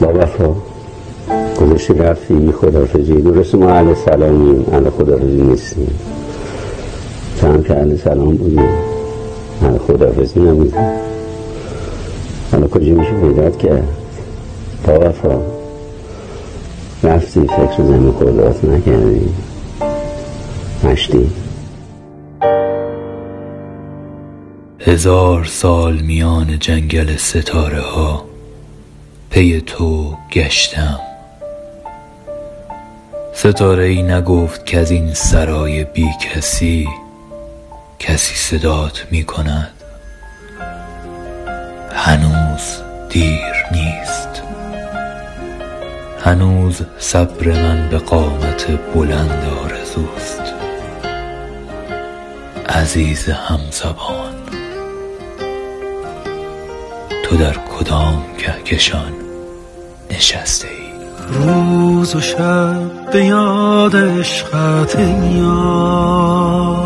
با وفا. گذاشتی رفتی خدافزی درست ما اهل سلامیم اهل خدافزی نیستیم. تو هم که اهل سلام بودیم اهل خدافزی نمیدیم حالا کجا میشه پیدات کرد؟ با وفا. رفتی فکر زمین خودات نکردی. مشتی. هزار سال میان جنگل ستاره ها پی تو گشتم. ستاره ای نگفت که این سرای بی کسی کسی صدات می کند. هنوز دیر نیست. هنوز صبر من به قامت بلند آرزوست. عزیز همزبان تو در کدام کهکشان نشسته ای روز و شب به یاد عشقت یار.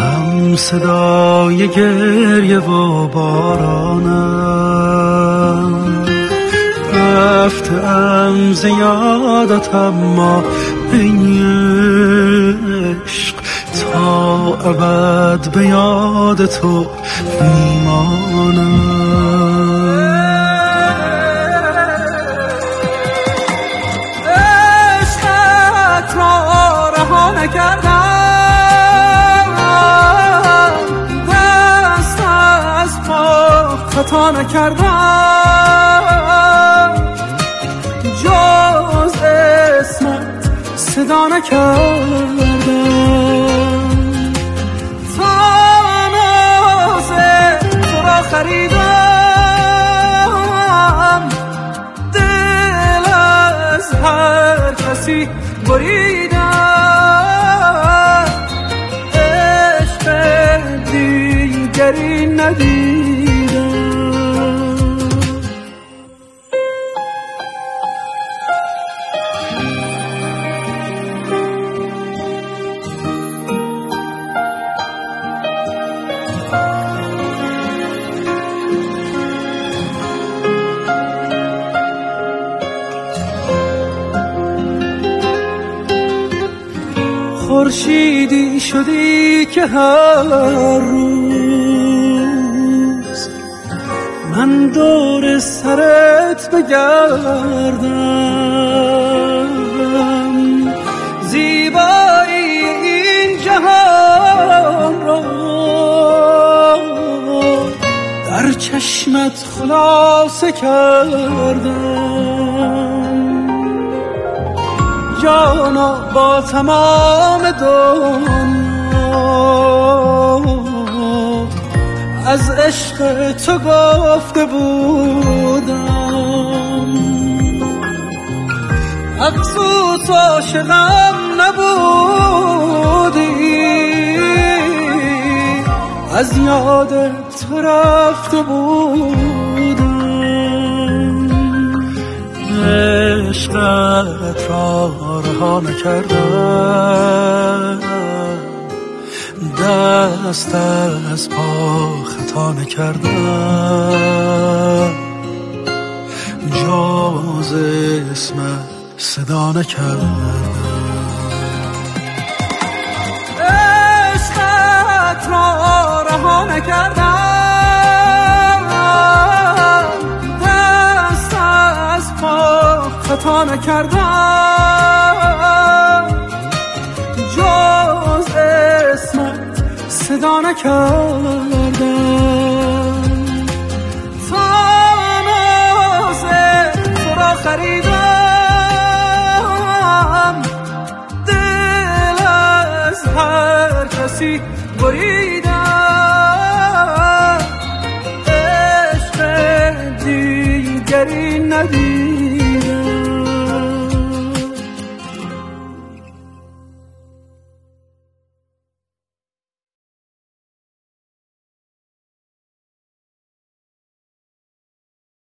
هم صدای گریه و بارانم. رفتم زیادت اما این عشق تا ابد به یاد تو میمانم. نکردم جز اسمت صدا نکردم تا تو را خریدم دل از هر کسی بریدم عشق دیگری خورشیدی شدی که هر روز. من دور سرت بگردم. زیبایی این جهان را در چشمت خلاصه کردم. جانا با تمام دنیا. از عشق تو گفته بودم. افسوس عاشقم نبودی. از یاد تو رفته بودم. عشقت را رها نکردم دست از پا خطا نکردم جاز اسمت صدا نکردم عشقت را رها نکردم خطا نکردم. جز اسمت صدا نکردم. تناز تو را خریدم. دل از هر کسی بریدم. عشق دیگری ندیدم.